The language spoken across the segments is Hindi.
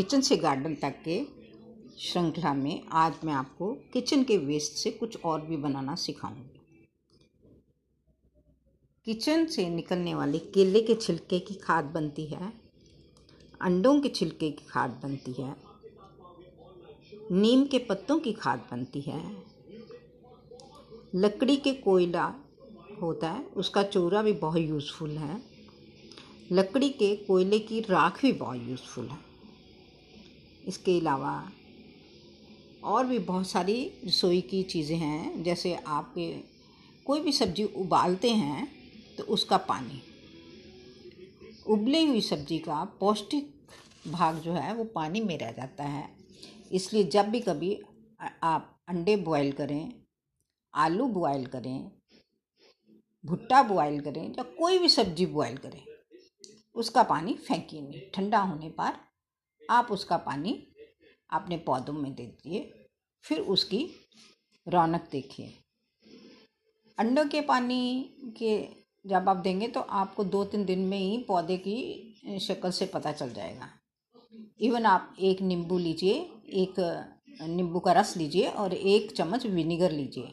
किचन से गार्डन तक के श्रृंखला में आज मैं आपको किचन के वेस्ट से कुछ और भी बनाना सिखाऊँगी। किचन से निकलने वाले केले के छिलके की खाद बनती है, अंडों के छिलके की खाद बनती है, नीम के पत्तों की खाद बनती है, लकड़ी के कोयला होता है, उसका चूरा भी बहुत यूज़फुल है, लकड़ी के कोयले की राख भी बहुत यूज़फुल है। इसके अलावा और भी बहुत सारी रसोई की चीज़ें हैं। जैसे आपके कोई भी सब्ज़ी उबालते हैं तो उसका पानी। उबली हुई सब्ज़ी का पौष्टिक भाग जो है, वो पानी में रह जाता है। इसलिए जब भी कभी आप अंडे बॉयल करें, आलू बॉयल करें, भुट्टा बॉयल करें, या कोई भी सब्ज़ी बॉयल करें, उसका पानी फेंकिए नहीं, ठंडा होने पर आप उसका पानी अपने पौधों में दे दीजिए, फिर उसकी रौनक देखिए। अंडों के पानी के जब आप देंगे तो आपको दो तीन दिन में ही पौधे की शक्ल से पता चल जाएगा। इवन आप एक नींबू लीजिए, एक नींबू का रस लीजिए और एक चम्मच विनीगर लीजिए।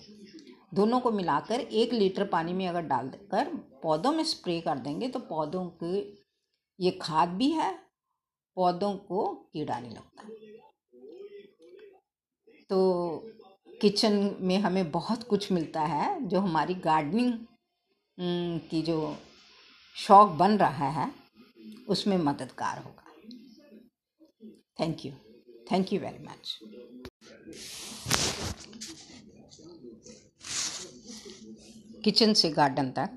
दोनों को मिलाकर एक लीटर पानी में अगर डाल कर पौधों में स्प्रे कर देंगे तो पौधों की, ये खाद भी है पौधों को कीड़ा नहीं लगता। तो किचन में हमें बहुत कुछ मिलता है जो हमारी गार्डनिंग की जो शौक बन रहा है, उसमें मददगार होगा। Thank you thank you very much kitchen से गार्डन तक।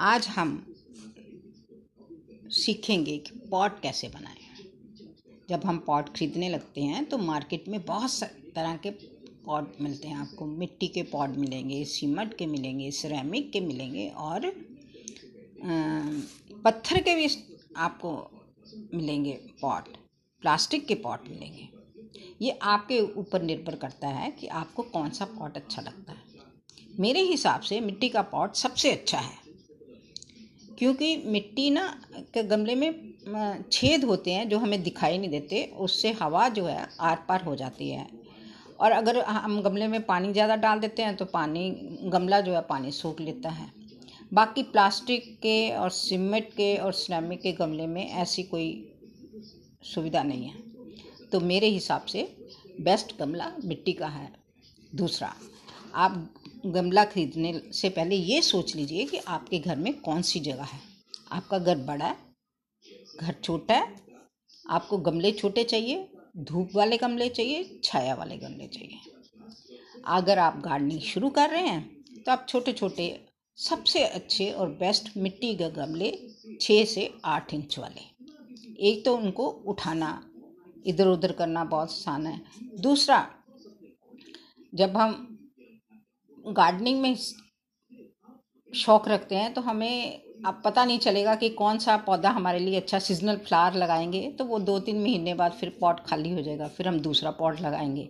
आज हम सीखेंगे कि पॉट कैसे बनाएँ। जब हम पॉट खरीदने लगते हैं तो मार्केट में बहुत तरह के पॉट मिलते हैं आपको। मिट्टी के पॉट मिलेंगे, सीमट के मिलेंगे, सिरेमिक के मिलेंगे और पत्थर के भी आपको मिलेंगे पॉट। प्लास्टिक के पॉट मिलेंगे। ये आपके ऊपर निर्भर करता है कि आपको कौन सा पॉट अच्छा लगता है। मेरे हिसाब से मिट्टी का पॉट सबसे अच्छा है। क्योंकि मिट्टी ना के गमले में छेद होते हैं जो हमें दिखाई नहीं देते, उससे हवा जो है आर पार हो जाती है। और अगर हम गमले में पानी ज़्यादा डाल देते हैं तो पानी, गमला जो है पानी सूख लेता है। बाकी प्लास्टिक के और सीमेंट के और सिरेमिक के गमले में ऐसी कोई सुविधा नहीं है। तो मेरे हिसाब से बेस्ट गमला मिट्टी का है। दूसरा, आप गमला खरीदने से पहले ये सोच लीजिए कि आपके घर में कौन सी जगह है। आपका घर बड़ा है, घर छोटा है, आपको गमले छोटे चाहिए, धूप वाले गमले चाहिए, छाया वाले गमले चाहिए। अगर आप गार्डनिंग शुरू कर रहे हैं तो आप छोटे छोटे सबसे अच्छे और बेस्ट मिट्टी के गमले छः से आठ इंच वाले। एक तो उनको उठाना इधर उधर करना बहुत आसान है। दूसरा, जब हम गार्डनिंग में शौक रखते हैं तो हमें अब पता नहीं चलेगा कि कौन सा पौधा हमारे लिए अच्छा सीजनल फ्लावर लगाएँगे तो वो दो तीन महीने बाद फिर पॉट खाली हो जाएगा, फिर हम दूसरा पॉट लगाएँगे।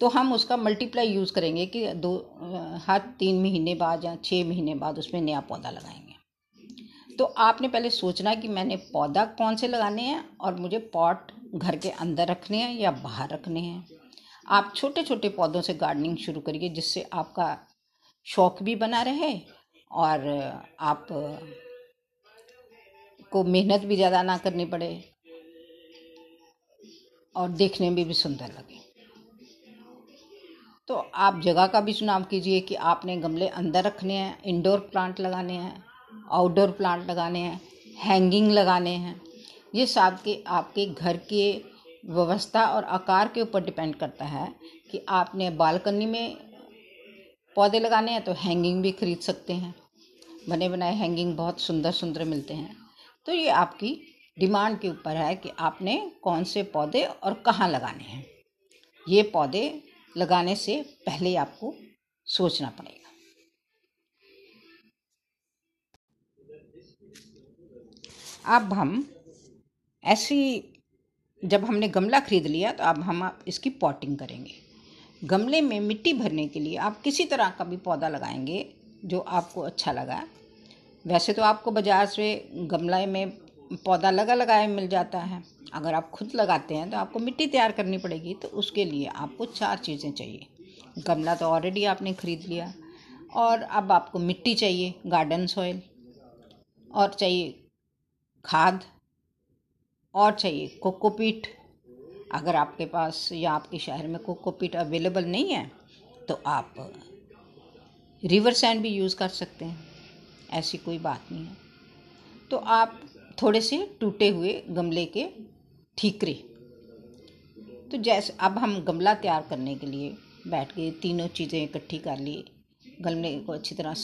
तो हम उसका मल्टीप्लाई यूज़ करेंगे कि दो, हर तीन महीने बाद या छः महीने बाद उसमें नया पौधा लगाएँगे। तो आपने पहले सोचना कि मैंने पौधा कौन से लगाने हैं और मुझे पॉट घर के अंदर रखने हैं या बाहर रखने हैं। आप छोटे छोटे पौधों से गार्डनिंग शुरू करिए, जिससे आपका शौक भी बना रहे और आप को मेहनत भी ज़्यादा ना करनी पड़े और देखने में भी भी सुंदर लगे। तो आप जगह का भी चुनाव कीजिए कि आपने गमले अंदर रखने हैं इंडोर प्लांट लगाने हैं आउटडोर प्लांट लगाने हैं हैंगिंग लगाने हैं। ये सब के आपके घर के व्यवस्था और आकार के ऊपर डिपेंड करता है कि आपने बालकनी में पौधे लगाने हैं तो हैंगिंग भी खरीद सकते हैं। बने बनाए हैंगिंग बहुत सुंदर सुंदर मिलते हैं। तो ये आपकी डिमांड के ऊपर है कि आपने कौन से पौधे और कहाँ लगाने हैं। ये पौधे लगाने से पहले आपको सोचना पड़ेगा। अब हम ऐसी जब हमने गमला ख़रीद लिया तो अब हम आप इसकी पॉटिंग करेंगे। गमले में मिट्टी भरने के लिए आप किसी तरह का भी पौधा लगाएँगे, जो आपको अच्छा लगा। वैसे तो आपको बाज़ार से गमला में पौधा लगा लगाए मिल जाता है। अगर आप खुद लगाते हैं तो आपको मिट्टी तैयार करनी पड़ेगी तो उसके लिए आपको चार चीज़ें चाहिए। गमला तो ऑलरेडी आपने ख़रीद लिया, और अब आपको मिट्टी चाहिए गार्डन सॉइल और चाहिए खाद और चाहिए, कोकोपीट। अगर आपके पास या आपके शहर में कोकोपीट अवेलेबल नहीं है तो आप रिवर सैंड भी यूज़ कर सकते हैं। ऐसी कोई बात नहीं है। तो आप थोड़े से टूटे हुए गमले के ठीकरे। तो जैसे अब हम गमला तैयार करने के लिए बैठ गए, तीनों चीज़ें इकट्ठी कर लिए गमले को अच्छी तरह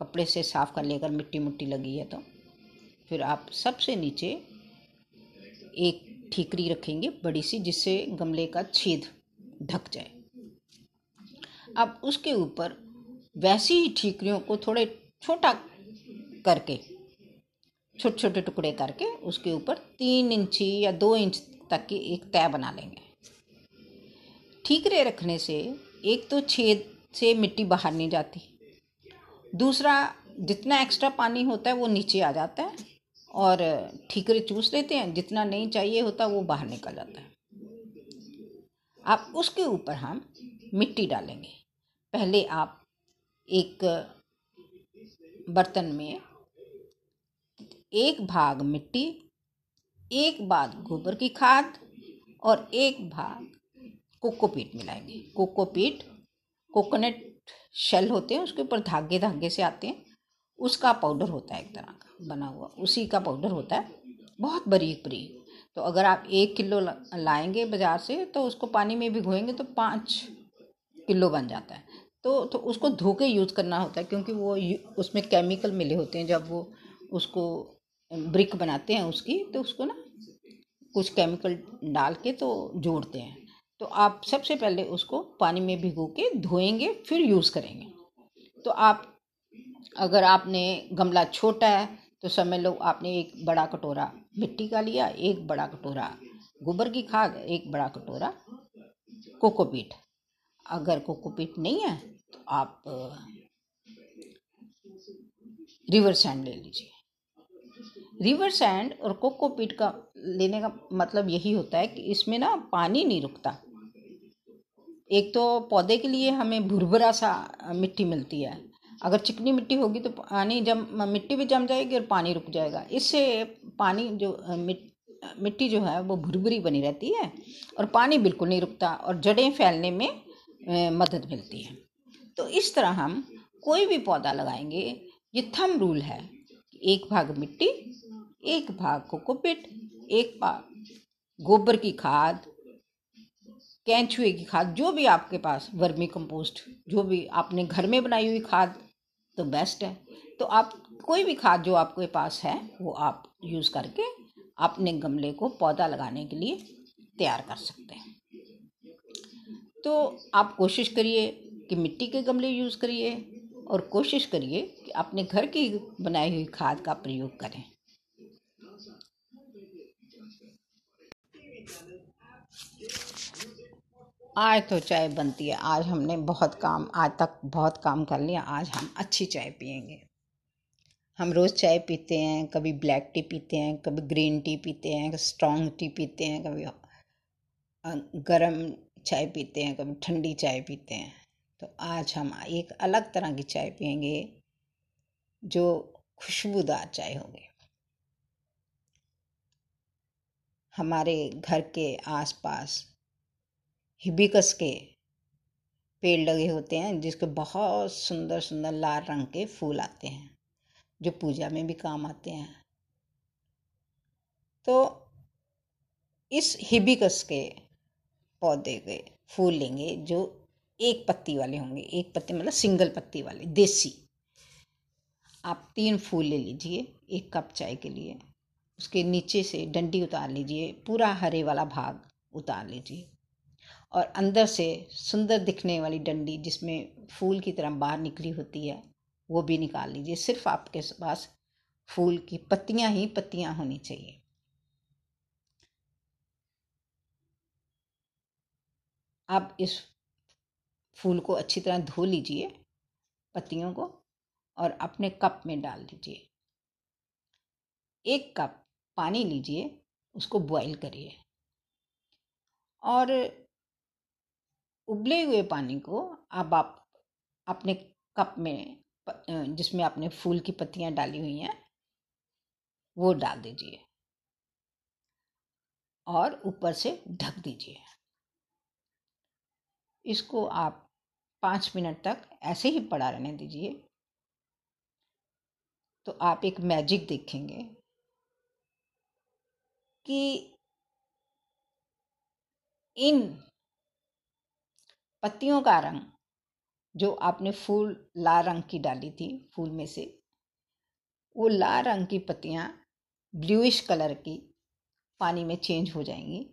कपड़े से साफ़ कर लेकर मिट्टी मुट्टी लगी है तो। फिर आप सबसे नीचे एक ठीकरी रखेंगे बड़ी सी, जिससे गमले का छेद ढक जाए। अब उसके ऊपर वैसी ही ठीकरियों को थोड़े छोटा करके छोटे छोटे टुकड़े करके उसके ऊपर तीन इंची या दो इंच तक की एक तय बना लेंगे। ठीकरे रखने से एक तो छेद से मिट्टी बाहर नहीं जाती। दूसरा जितना एक्स्ट्रा पानी होता है वो नीचे आ जाता है। और ठीकरे चूस लेते हैं, जितना नहीं चाहिए होता वो बाहर निकल जाता है। आप उसके ऊपर हम मिट्टी डालेंगे। पहले आप एक बर्तन में एक भाग मिट्टी, एक भाग गोबर की खाद और एक भाग कोकोपीट मिलाएँगे। कोकोपीट कोकोनट शेल होते हैं, उसके ऊपर धागे धागे से आते हैं। उसका पाउडर होता है एक तरह का, बना हुआ, उसी का पाउडर होता है। बहुत बारीक, बरीक। तो अगर आप एक किलो लाएँगे बाज़ार से तो उसको पानी में भिगोएँगे तो पाँच किलो बन जाता है। तो तो उसको धो के यूज़ करना होता है, क्योंकि वो उसमें केमिकल मिले होते हैं। जब वो उसको ब्रिक बनाते हैं उसकी तो उसको ना कुछ केमिकल डाल के तो जोड़ते हैं। तो आप सबसे पहले उसको पानी में भिगो के धोएँगे, फिर यूज़ करेंगे। तो आप अगर आपने गमला छोटा है तो समझ लो, आपने एक बड़ा कटोरा मिट्टी का लिया, एक बड़ा कटोरा गोबर की खाद, एक बड़ा कटोरा कोकोपीट अगर कोकोपीट नहीं है तो आप रिवर सैंड ले लीजिए। रिवर सैंड और कोकोपीट का लेने का मतलब यही होता है कि इसमें ना पानी नहीं रुकता। एक तो पौधे के लिए हमें भुरभुरा सा मिट्टी मिलती है। अगर चिकनी मिट्टी होगी तो पानी जम, मिट्टी भी जम जाएगी और पानी रुक जाएगा। इससे पानी जो मिट्टी जो है वो भुरभुरी बनी रहती है और पानी बिल्कुल नहीं रुकता और जड़ें फैलने में मदद मिलती है। तो इस तरह हम कोई भी पौधा लगाएँगे, ये थम रूल है एक भाग मिट्टी, एक भाग कोकोपिट, एक भाग गोबर की खाद, कैंचुए की खाद, जो भी आपके पास वर्मी कंपोस्ट जो भी आपने घर में बनाई हुई खाद तो बेस्ट है। तो आप, कोई भी खाद जो आपके पास है, वो आप यूज़ करके अपने गमले को पौधा लगाने के लिए तैयार कर सकते हैं। तो आप कोशिश करिए कि मिट्टी के गमले यूज़ करिए और कोशिश करिए कि अपने घर की बनाई हुई खाद का प्रयोग करें। आज तो चाय बनती है। आज हमने बहुत काम, आज तक बहुत काम कर लिया। आज हम अच्छी चाय पियेंगे। हम रोज़ चाय पीते हैं, कभी ब्लैक टी पीते हैं, कभी ग्रीन टी पीते हैं स्ट्रॉन्ग टी पीते हैं, कभी गरम चाय पीते हैं, कभी ठंडी चाय पीते हैं। तो आज हम एक अलग तरह की चाय पियेंगे, जो खुशबूदार चाय होगी। हमारे घर के आसपास हिबिकस के पेड़ लगे होते हैं, जिसके बहुत सुंदर सुंदर लाल रंग के फूल आते हैं, जो पूजा में भी काम आते हैं। तो इस हिबिकस के पौधे के फूल लेंगे, जो एक पत्ती वाले होंगे, एक पत्ती मतलब सिंगल पत्ती वाले, देसी। आप तीन फूल ले लीजिए, एक कप चाय के लिए, उसके नीचे से डंडी उतार लीजिए, पूरा हरे वाला भाग उतार लीजिए। और अंदर से सुंदर दिखने वाली डंडी जिसमें फूल की तरह बाहर निकली होती है, वो भी निकाल लीजिए। सिर्फ़ आपके पास फूल की पत्तियाँ ही पत्तियाँ होनी चाहिए। आप इस फूल को अच्छी तरह धो लीजिए, पत्तियों को, और अपने कप में डाल दीजिए। एक कप पानी लीजिए, उसको बॉईल करिए। और उबले हुए पानी को अब आप अपने कप में जिसमें आपने फूल की पत्तियाँ डाली हुई हैं, वो डाल दीजिए। और ऊपर से ढक दीजिए। इसको आप पाँच मिनट तक ऐसे ही पड़ा रहने दीजिए। तो आप एक मैजिक देखेंगे कि इन पत्तियों का रंग, जो आपने फूल, लाल रंग की डाली थी फूल में से, वो लाल रंग की पत्तियाँ ब्लूइश कलर की पानी में चेंज हो जाएँगी।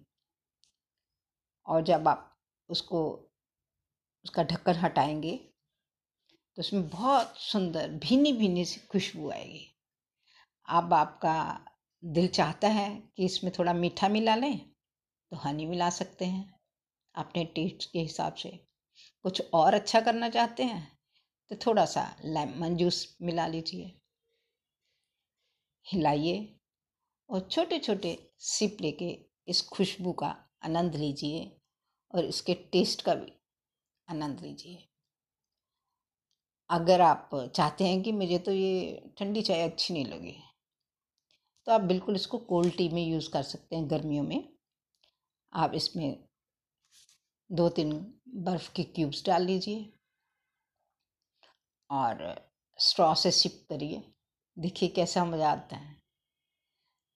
और जब आप उसको, उसका ढक्कन हटाएँगे तो उसमें बहुत सुंदर भीनी भीनी सी खुशबू आएगी। अब आपका दिल चाहता है कि इसमें थोड़ा मीठा मिला लें तो हनी मिला सकते हैं। अपने टेस्ट के हिसाब से। कुछ और अच्छा करना चाहते हैं तो थोड़ा सा लेमन जूस मिला लीजिए। हिलाइए और छोटे छोटे सिप लेके इस खुशबू का आनंद लीजिए और इसके टेस्ट का भी आनंद लीजिए। अगर आप चाहते हैं कि मुझे तो ये ठंडी चाय अच्छी नहीं लगी तो आप बिल्कुल इसको कोल्ड टी में यूज़ कर सकते हैं गर्मियों में। आप इसमें दो तीन बर्फ़ के क्यूब्स डाल लीजिए और स्ट्रॉ से सिप करिए। देखिए कैसा मज़ा आता है।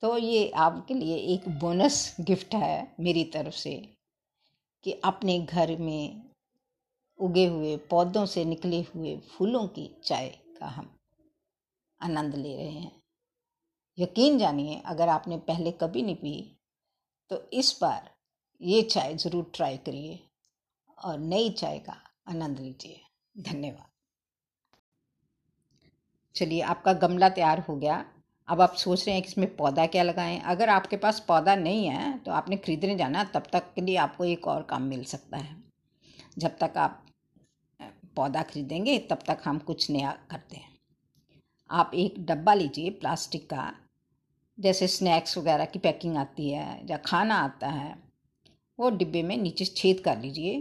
तो ये आपके लिए एक बोनस गिफ्ट है मेरी तरफ़ से कि अपने घर में उगे हुए पौधों से निकले हुए फूलों की चाय का हम आनंद ले रहे हैं। यकीन जानिए, अगर आपने पहले कभी नहीं पी तो इस बार ये चाय ज़रूर ट्राई करिए और नई चाय का आनंद लीजिए। धन्यवाद। चलिए, आपका गमला तैयार हो गया। अब आप सोच रहे हैं कि इसमें पौधा क्या लगाएँ? अगर आपके पास पौधा नहीं है तो आपने खरीदने जाना तब तक के लिए आपको एक और काम मिल सकता है। जब तक आप पौधा खरीदेंगे, तब तक हम कुछ नया करते हैं। आप एक डब्बा लीजिए प्लास्टिक का, जैसे स्नैक्स वगैरह की पैकिंग आती है, या खाना आता है वो डिब्बे में नीचे छेद कर लीजिए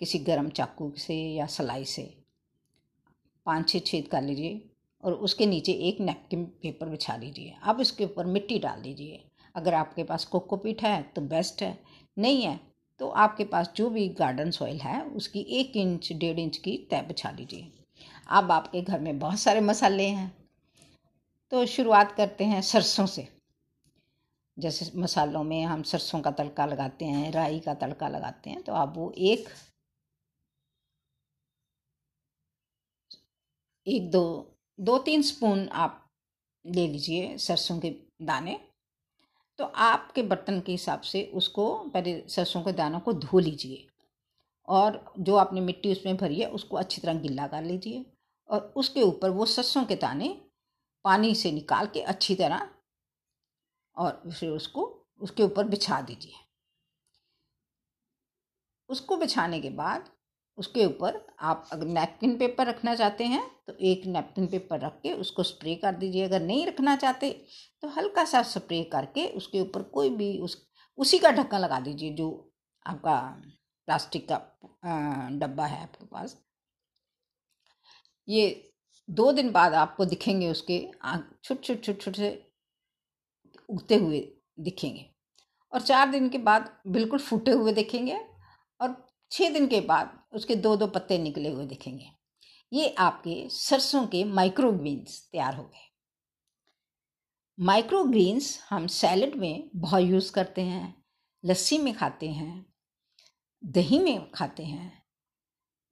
किसी गर्म चाकू से या सलाई से। पाँच छः छेद कर लीजिए और उसके नीचे एक नैपकिन पेपर बिछा लीजिए। अब इसके ऊपर मिट्टी डाल दीजिए। अगर आपके पास कोकोपीट है तो बेस्ट है। नहीं है तो आपके पास जो भी गार्डन सॉइल है उसकी एक इंच डेढ़ इंच की तय बिछा लीजिए अब आपके घर में बहुत सारे मसाले हैं। तो शुरुआत करते हैं सरसों से। जैसे मसालों में हम सरसों का तड़का लगाते हैं, राई का तड़का लगाते हैं तो आप वो एक एक दो दो तीन स्पून आप ले लीजिए सरसों के दाने। तो आपके बर्तन के हिसाब से उसको पहले सरसों के दानों को धो लीजिए और जो आपने मिट्टी उसमें भरी है उसको अच्छी तरह गिल्ला कर लीजिए और उसके ऊपर वो सरसों के दाने पानी से निकाल के अच्छी तरह और फिर उसको, उसके ऊपर बिछा दीजिए। उसको बिछाने के बाद उसके ऊपर आप अगर नैपकिन पेपर रखना चाहते हैं तो एक नैपकिन पेपर रख के उसको स्प्रे कर दीजिए। अगर नहीं रखना चाहते तो हल्का सा स्प्रे करके उसके ऊपर कोई भी उस, उसी का ढक्कन लगा दीजिए जो आपका प्लास्टिक का डब्बा है आपके पास। ये दो दिन बाद आपको दिखेंगे उसके छोटे छोटे छोटे छोटे उगते हुए दिखेंगे। और चार दिन के बाद बिल्कुल फूटे हुए दिखेंगे और छः दिन के बाद उसके दो दो पत्ते निकले हुए दिखेंगे। ये आपके सरसों के माइक्रोग्रीन्स तैयार हो गए। माइक्रोग्रीन्स हम सैलड में बहुत यूज़ करते हैं, लस्सी में खाते हैं, दही में खाते हैं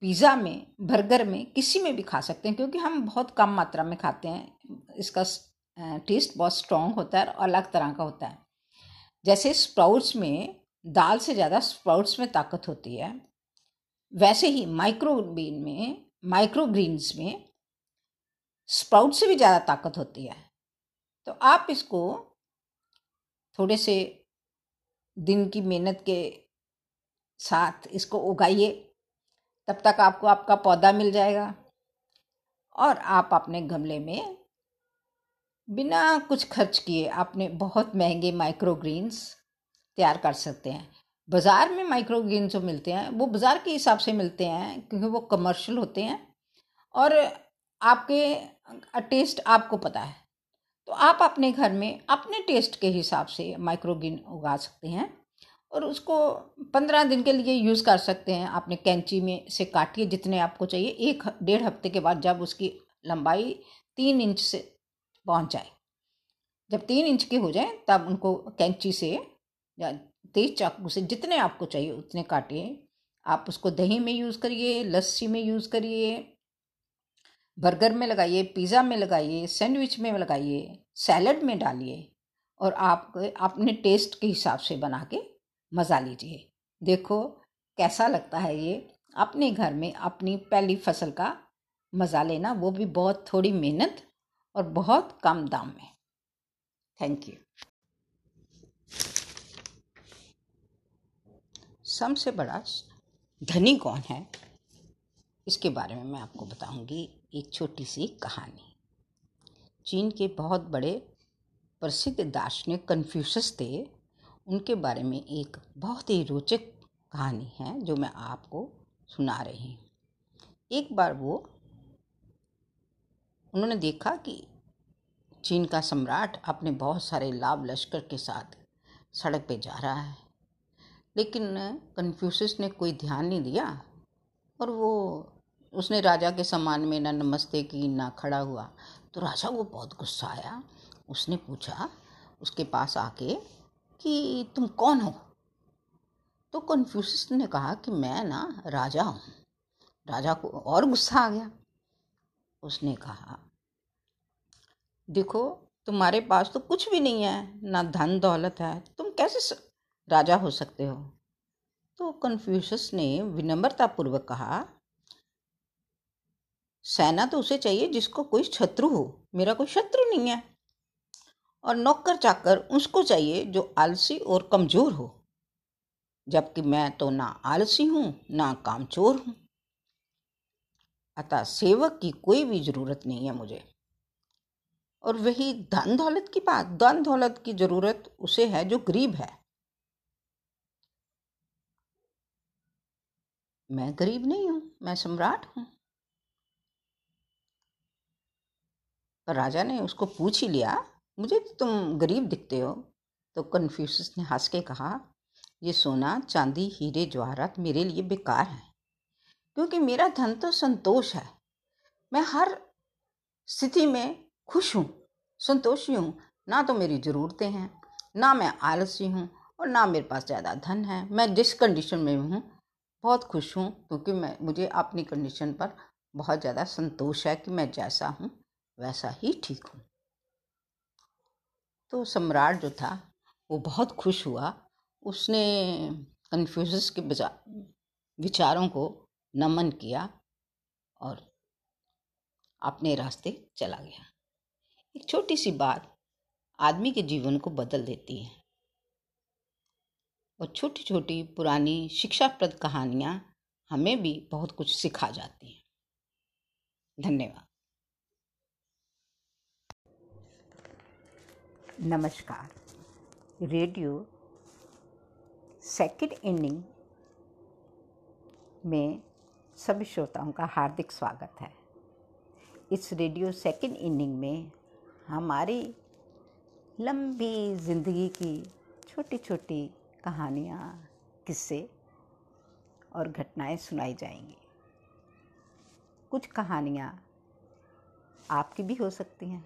पिज़्ज़ा में बर्गर में, किसी में भी खा सकते हैं, क्योंकि हम बहुत कम मात्रा में खाते हैं, इसका टेस्ट बहुत स्ट्रॉन्ग होता है और अलग तरह का होता है। जैसे स्प्राउट्स में, दाल से ज़्यादा स्प्राउट्स में ताकत होती है। वैसे ही माइक्रोबीन में माइक्रोग्रीन्स में स्प्राउट से भी ज़्यादा ताकत होती है। तो आप इसको थोड़े से दिन की मेहनत के साथ इसको उगाइए। तब तक आपको आपका पौधा मिल जाएगा और आप अपने गमले में बिना कुछ खर्च किए आपने बहुत महँगे माइक्रो ग्रीन्स तैयार कर सकते हैं। बाज़ार में माइक्रो ग्रीन जो मिलते हैं, वो बाज़ार के हिसाब से मिलते हैं क्योंकि वो कमर्शियल होते हैं और आपके टेस्ट आपको पता है। तो आप अपने घर में अपने टेस्ट के हिसाब से माइक्रो ग्रीन उगा सकते हैं और उसको पंद्रह दिन के लिए यूज़ कर सकते हैं। आपने कैंची में से काटिए जितने आपको चाहिए। एक डेढ़ हफ़्ते के बाद जब उसकी लंबाई तीन इंच से पहुँच जाए। जब तीन इंच के हो जाए, तब उनको कैंची से या तेज चाकू से जितने आपको चाहिए, उतने काटिए। आप उसको दही में यूज़ करिए, लस्सी में यूज़ करिए, बर्गर में लगाइए, पिज़्ज़ा में लगाइए, सैंडविच में लगाइए, सैलड में डालिए और आप अपने टेस्ट के हिसाब से बना के मज़ा लीजिए। देखो कैसा लगता है ये। अपने घर में अपनी पहली फ़सल का मज़ा लेना, वो भी बहुत थोड़ी मेहनत और बहुत कम दाम में। थैंक यू सबसे बड़ा धनी कौन है? इसके बारे में मैं आपको बताऊँगी एक छोटी सी कहानी। चीन के बहुत बड़े प्रसिद्ध दार्शनिक कन्फ्यूशस थे। उनके बारे में एक बहुत ही रोचक कहानी है जो मैं आपको सुना रही हूँ। एक बार वो उन्होंने देखा कि चीन का सम्राट अपने बहुत सारे लाभ लश्कर के साथ सड़क पे जा रहा है। लेकिन कन्फ्यूशस ने कोई ध्यान नहीं दिया और वो, उसने राजा के सम्मान में ना नमस्ते की, ना खड़ा हुआ। तो राजा को बहुत गुस्सा आया। उसने पूछा, उसके पास आके कि तुम कौन हो? तो कन्फ्यूशस ने कहा कि मैं ना राजा हूँ। राजा को और गुस्सा आ गया। उसने कहा देखो, तुम्हारे पास तो कुछ भी नहीं है, ना धन दौलत है। तुम कैसे राजा हो सकते हो? तो कन्फ्यूशस ने विनम्रतापूर्वक कहा, सेना तो उसे चाहिए जिसको कोई शत्रु हो। मेरा कोई शत्रु नहीं है। और नौकर चाकर उसको चाहिए जो आलसी और कमज़ोर हो। जबकि मैं तो ना आलसी हूँ, ना कामचोर हूँ। अतः सेवक की कोई भी ज़रूरत नहीं है मुझे। और वही धन दौलत की बात धन दौलत की ज़रूरत उसे है जो गरीब है। मैं गरीब नहीं हूँ, मैं सम्राट हूँ। पर राजा ने उसको पूछ ही लिया, मुझे तो तुम गरीब दिखते हो। तो कन्फ्यूशस ने हंस के कहा, ये सोना, चांदी, हीरे जवाहरात मेरे लिए बेकार हैं, क्योंकि मेरा धन तो संतोष है। मैं हर स्थिति में खुश हूँ, संतोषी हूँ। ना तो मेरी ज़रूरतें हैं, ना मैं आलसी हूँ और ना मेरे पास ज़्यादा धन है। मैं जिस कंडीशन में हूँ, बहुत खुश हूँ क्योंकि मैं, मुझे अपनी कंडीशन पर बहुत ज़्यादा संतोष है कि मैं जैसा हूँ, वैसा ही ठीक हूँ। तो सम्राट जो था, वो बहुत खुश हुआ। उसने कन्फ्यूजस के विचारों को नमन किया और अपने रास्ते चला गया। एक छोटी सी बात आदमी के जीवन को बदल देती है। और छोटी छोटी पुरानी शिक्षाप्रद कहानियाँ हमें भी बहुत कुछ सिखा जाती हैं। धन्यवाद। नमस्कार। रेडियो सेकंड इनिंग में सभी श्रोताओं का हार्दिक स्वागत है। इस रेडियो सेकंड इनिंग में हमारी लंबी ज़िंदगी की छोटी छोटी कहानियाँ, किस्से और घटनाएँ सुनाई जाएँगी। कुछ कहानियाँ आपकी भी हो सकती हैं।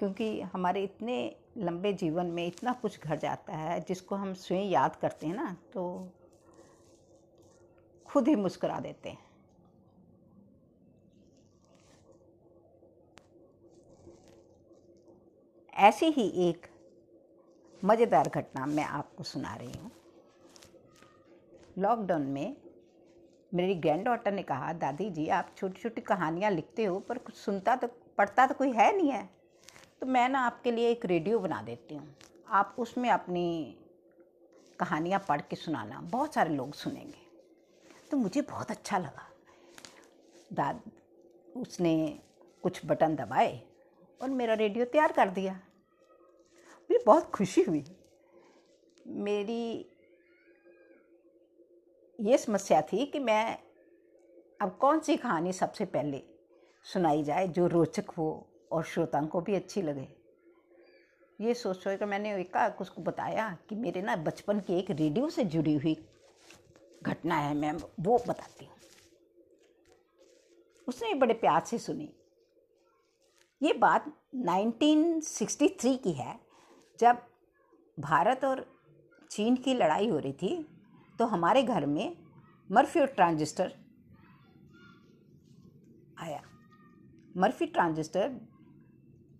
क्योंकि हमारे इतने लंबे जीवन में इतना कुछ घट जाता है, जिसको हम स्वयं याद करते हैं ना तो खुद ही मुस्कुरा देते हैं। ऐसी ही एक मज़ेदार घटना मैं आपको सुना रही हूँ। लॉकडाउन में मेरी ग्रैंड डॉटर ने कहा, दादी जी, आप छोटी छोटी कहानियाँ लिखते हो, पर कुछ सुनता तो पढ़ता तो कोई है नहीं है। तो मैं ना आपके लिए एक रेडियो बना देती हूँ। आप उसमें अपनी कहानियाँ पढ़ के सुनाना, बहुत सारे लोग सुनेंगे। तो मुझे बहुत अच्छा लगा। दाद, उसने कुछ बटन दबाए और मेरा रेडियो तैयार कर दिया। मुझे बहुत खुशी हुई। मेरी ये समस्या थी कि मैं अब कौन सी कहानी सबसे पहले सुनाई जाए जो रोचक हो और श्रोताओं को भी अच्छी लगे। ये सोच सोच कर मैंने एक उसको बताया कि मेरे ना बचपन की एक रेडियो से जुड़ी हुई घटना है, मैं वो बताती हूँ। उसने बड़े प्यार से सुनी। ये बात 1963 की है। जब भारत और चीन की लड़ाई हो रही थी तो हमारे घर में मर्फी और ट्रांजिस्टर आया। मर्फी ट्रांजिस्टर,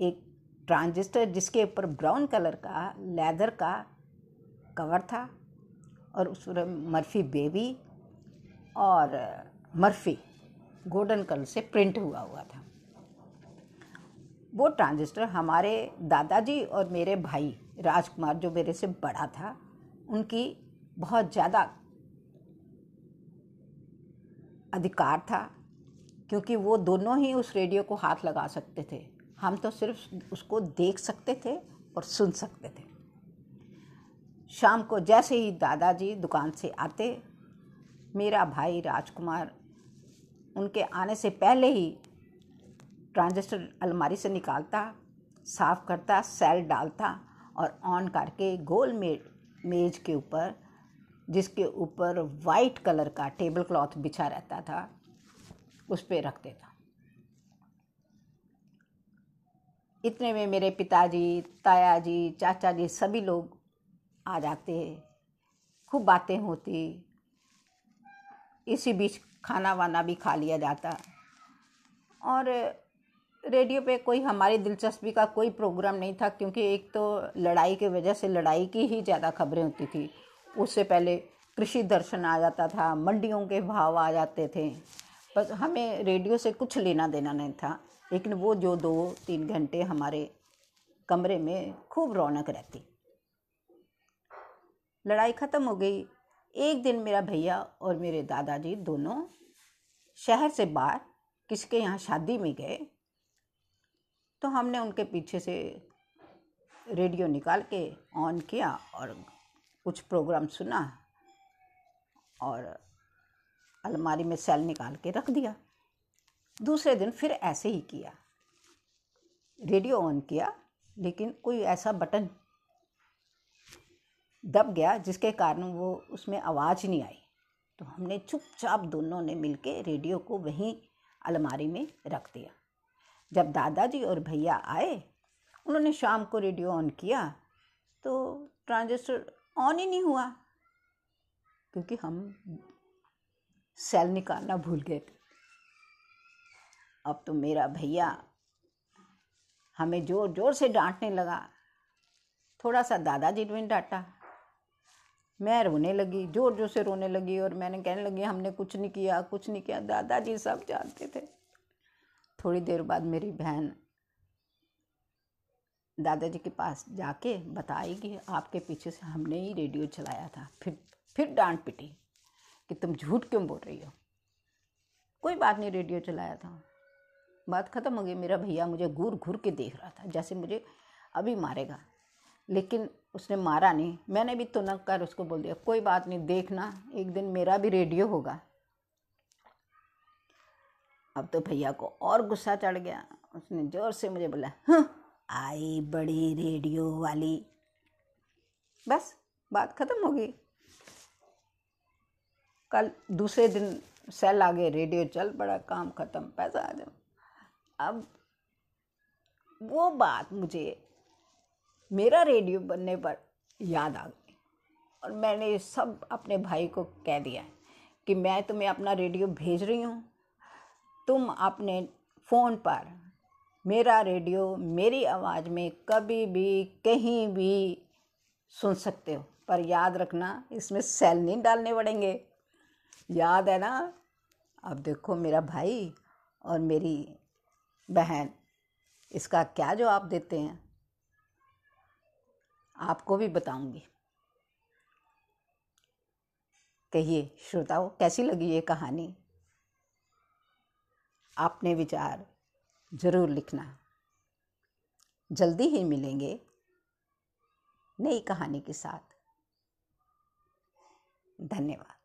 एक ट्रांजिस्टर जिसके ऊपर ब्राउन कलर का, लेदर का कवर था और उस पर मर्फी बेबी और मर्फी गोल्डन कलर से प्रिंट हुआ हुआ था। वो ट्रांजिस्टर हमारे दादाजी और मेरे भाई राजकुमार, जो मेरे से बड़ा था, उनकी बहुत ज़्यादा अधिकार था, क्योंकि वो दोनों ही उस रेडियो को हाथ लगा सकते थे। हम तो सिर्फ़ उसको देख सकते थे और सुन सकते थे। शाम को जैसे ही दादाजी दुकान से आते, मेरा भाई राजकुमार उनके आने से पहले ही ट्रांजिस्टर अलमारी से निकालता, साफ़ करता, सेल डालता और ऑन करके गोल में, मेज के ऊपर, जिसके ऊपर वाइट कलर का टेबल क्लॉथ बिछा रहता था, उस पर रख देता। इतने में मेरे पिताजी ताया जी चाचा जी सभी लोग आ जाते खूब बातें होती। इसी बीच खाना वाना भी खा लिया जाता। और रेडियो पे कोई हमारी दिलचस्पी का कोई प्रोग्राम नहीं था, क्योंकि एक तो लड़ाई की वजह से लड़ाई की ही ज़्यादा खबरें होती थी। उससे पहले कृषि दर्शन आ जाता था, मंडियों के भाव आ जाते थे। बस हमें रेडियो से कुछ लेना देना नहीं था, लेकिन वो जो दो तीन घंटे हमारे कमरे में खूब रौनक रहती। लड़ाई ख़त्म हो गई। एक दिन मेरा भैया और मेरे दादाजी दोनों शहर से बाहर, किसके यहाँ शादी में गए तो हमने उनके पीछे से रेडियो निकाल के ऑन किया और कुछ प्रोग्राम सुना और अलमारी में सेल निकाल के रख दिया। दूसरे दिन फिर ऐसे ही किया। रेडियो ऑन किया, लेकिन कोई ऐसा बटन दब गया जिसके कारण वो उसमें आवाज़ नहीं आई। तो हमने चुपचाप दोनों ने मिलके रेडियो को वहीं अलमारी में रख दिया। जब दादाजी और भैया आए, उन्होंने शाम को रेडियो ऑन किया तो ट्रांजिस्टर ऑन ही नहीं हुआ, क्योंकि हम सेल निकालना भूल गए थे। अब तो मेरा भैया हमें ज़ोर ज़ोर से डांटने लगा। थोड़ा सा दादाजी ने डांटा। मैं रोने लगी ज़ोर ज़ोर से रोने लगी और मैंने कहने लगी, हमने कुछ नहीं किया, कुछ नहीं किया। दादाजी सब जानते थे। थोड़ी देर बाद मेरी बहन दादाजी के पास जाके बताई कि आपके पीछे से हमने ही रेडियो चलाया था। फिर फिर डांट पिटी कि तुम झूठ क्यों बोल रही हो? कोई बात नहीं, रेडियो चलाया था। बात ख़त्म हो गई। मेरा भैया मुझे घूर घूर के देख रहा था, जैसे मुझे अभी मारेगा। लेकिन उसने मारा नहीं। मैंने भी तुनक कर उसको बोल दिया, कोई बात नहीं, देखना, एक दिन मेरा भी रेडियो होगा। अब तो भैया को और गुस्सा चढ़ गया। उसने ज़ोर से मुझे बोला आई बड़ी रेडियो वाली। बस, बात ख़त्म हो गई। कल दूसरे दिन सेल आ गए रेडियो चल पड़ा, काम ख़त्म, पैसा आ जाओ। अब वो बात मुझे, मेरा रेडियो बनने पर याद आ गई। और मैंने सब अपने भाई को कह दिया कि मैं तुम्हें अपना रेडियो भेज रही हूँ। तुम अपने फ़ोन पर मेरा रेडियो, मेरी आवाज़ में कभी भी, कहीं भी सुन सकते हो। पर याद रखना, इसमें सेल नहीं डालने पड़ेंगे। याद है ना? अब देखो मेरा भाई और मेरी बहन, इसका क्या जवाब देते हैं? आपको भी बताऊँगी। कहिए, श्रोताओं, कैसी लगी ये कहानी? आपने विचार ज़रूर लिखना। जल्दी ही मिलेंगे नई कहानी के साथ। धन्यवाद।